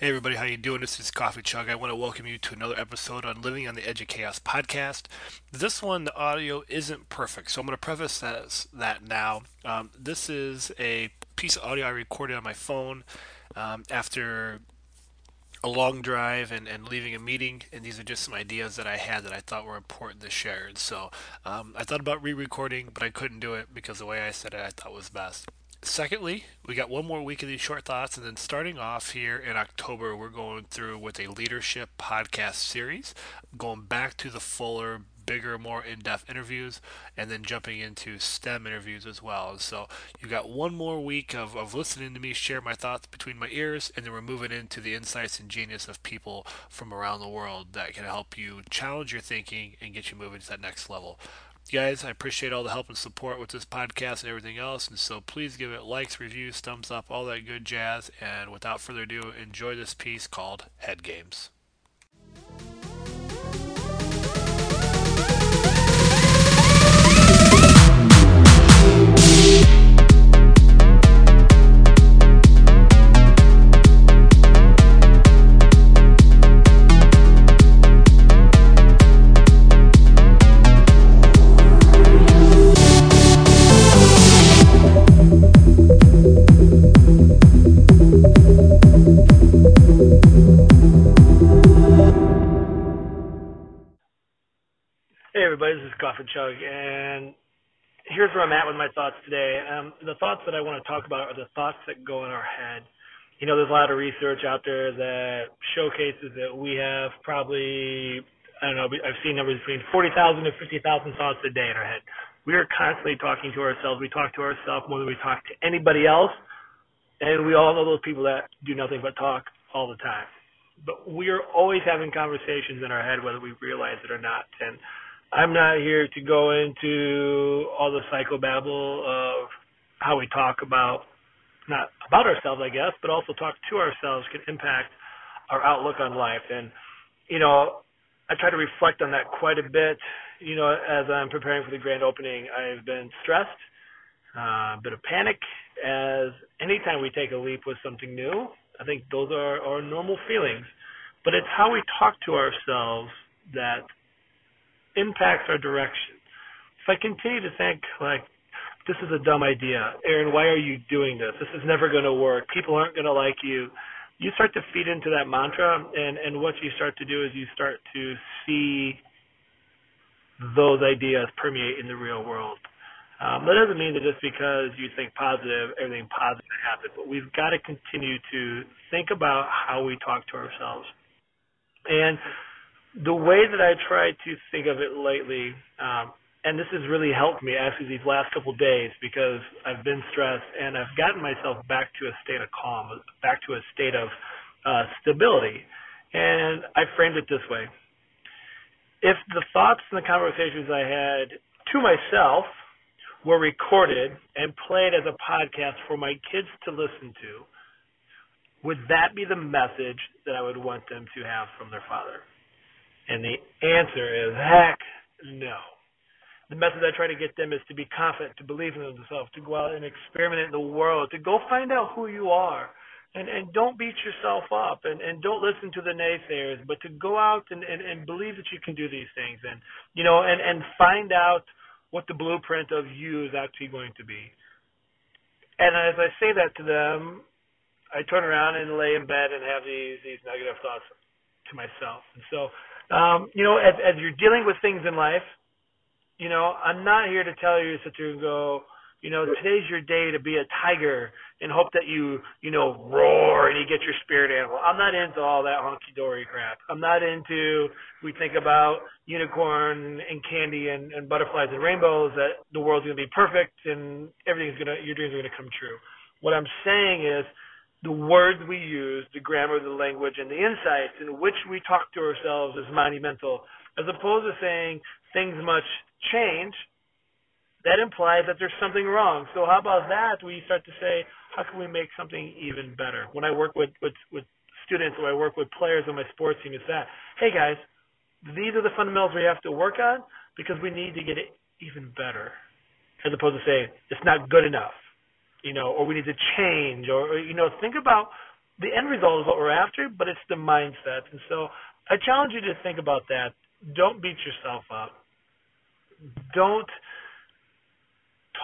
Hey everybody, how you doing? This is Coffee Chug. I want to welcome you to another episode on Living on the Edge of Chaos podcast. This one, the audio isn't perfect, so I'm going to preface that, that now. Um, this is a piece of audio I recorded on my phone um, after a long drive and, and leaving a meeting, and these are just some ideas that I had that I thought were important to share. And so um, I thought about re-recording, but I couldn't do it because the way I said it I thought was best. Secondly, we got one more week of these short thoughts, and then starting off here in October, we're going through with a leadership podcast series, going back to the fuller, bigger, more in depth interviews, and then jumping into STEM interviews as well. So you got one more week of, of listening to me share my thoughts between my ears, and then we're moving into the insights and genius of people from around the world that can help you challenge your thinking and get you moving to that next level guys, I appreciate all the help and support with this podcast and everything else. And so please give it likes, reviews, thumbs up, all that good jazz. And without further ado, enjoy this piece called Head Games. Coffee Chug, and here's where I'm at with my thoughts today. Um, the thoughts that I want to talk about are the thoughts that go in our head. You know, there's a lot of research out there that showcases that we have probably, I don't know, I've seen numbers between 40,000 to 50,000 thoughts a day in our head. We are constantly talking to ourselves. We talk to ourselves more than we talk to anybody else. And we all know those people that do nothing but talk all the time. But we are always having conversations in our head, whether we realize it or not. And I'm not here to go into all the psychobabble of how we talk about not about ourselves, I guess, but also talk to ourselves can impact our outlook on life. And you know, I try to reflect on that quite a bit. You know, as I'm preparing for the grand opening, I've been stressed, uh, a bit of panic, as anytime we take a leap with something new. I think those are our normal feelings, but it's how we talk to ourselves that impacts our direction. If I continue to think like this is a dumb idea, Aaron, why are you doing this? This is never going to work. People aren't going to like you. You start to feed into that mantra, and and what you start to do is you start to see those ideas permeate in the real world. Um, that doesn't mean that just because you think positive, everything positive happens. But we've got to continue to think about how we talk to ourselves. And the way that I try to think of it lately, um, and this has really helped me actually these last couple of days because I've been stressed and I've gotten myself back to a state of calm, back to a state of uh, stability. And I framed it this way. If the thoughts and the conversations I had to myself were recorded and played as a podcast for my kids to listen to, would that be the message that I would want them to have from their father? And the answer is heck no. The message I try to get them is to be confident, to believe in themselves, to go out and experiment in the world, to go find out who you are. And and don't beat yourself up and, and don't listen to the naysayers, but to go out and, and, and believe that you can do these things and you know and, and find out what the blueprint of you is actually going to be. And as I say that to them, I turn around and lay in bed and have these these negative thoughts to myself. And so um, you know, as, as you're dealing with things in life, you know, I'm not here to tell you there and go, You know, today's your day to be a tiger and hope that you, you know, roar and you get your spirit animal. I'm not into all that honky dory crap. I'm not into we think about unicorn and candy and, and butterflies and rainbows that the world's gonna be perfect and everything's gonna your dreams are gonna come true. What I'm saying is the words we use, the grammar the language, and the insights in which we talk to ourselves is monumental, as opposed to saying things must change that implies that there's something wrong. So how about that? We start to say, how can we make something even better? When I work with with, with students or I work with players on my sports team, it's that, hey guys, these are the fundamentals we have to work on because we need to get it even better, as opposed to say it's not good enough, you know, or we need to change, or, or you know, think about the end result is what we're after, but it's the mindset. And so I challenge you to think about that. Don't beat yourself up. Don't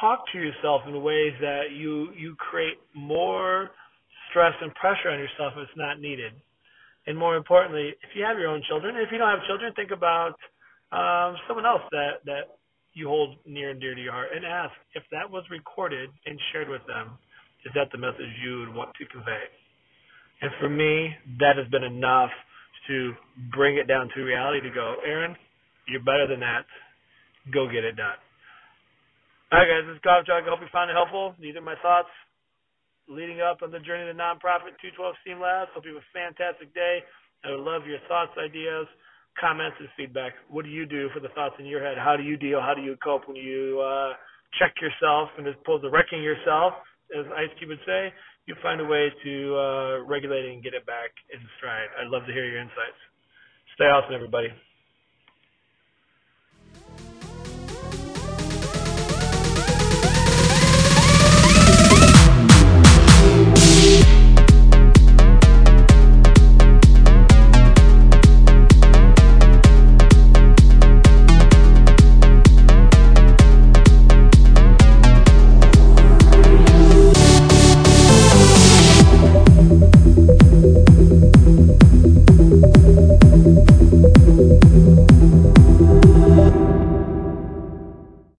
talk to yourself in ways that you you create more stress and pressure on yourself if it's not needed. And more importantly, if you have your own children, if you don't have children, think about um, someone else that that you hold near and dear to your heart, and ask if that was recorded and shared with them. Is that the message you would want to convey? And for me, that has been enough to bring it down to reality. To go, Aaron, you're better than that. Go get it done. All right, guys, this is Coffee Chug. I hope you found it helpful. These are my thoughts leading up on the journey to nonprofit 212 Steam Labs. Hope you have a fantastic day. I would love your thoughts, ideas, comments, and feedback. What do you do for the thoughts in your head? How do you deal? How do you cope when you uh, check yourself and as opposed to wrecking yourself, as Ice Cube would say, you find a way to uh, regulate it and get it back in stride. I'd love to hear your insights. Stay awesome, everybody.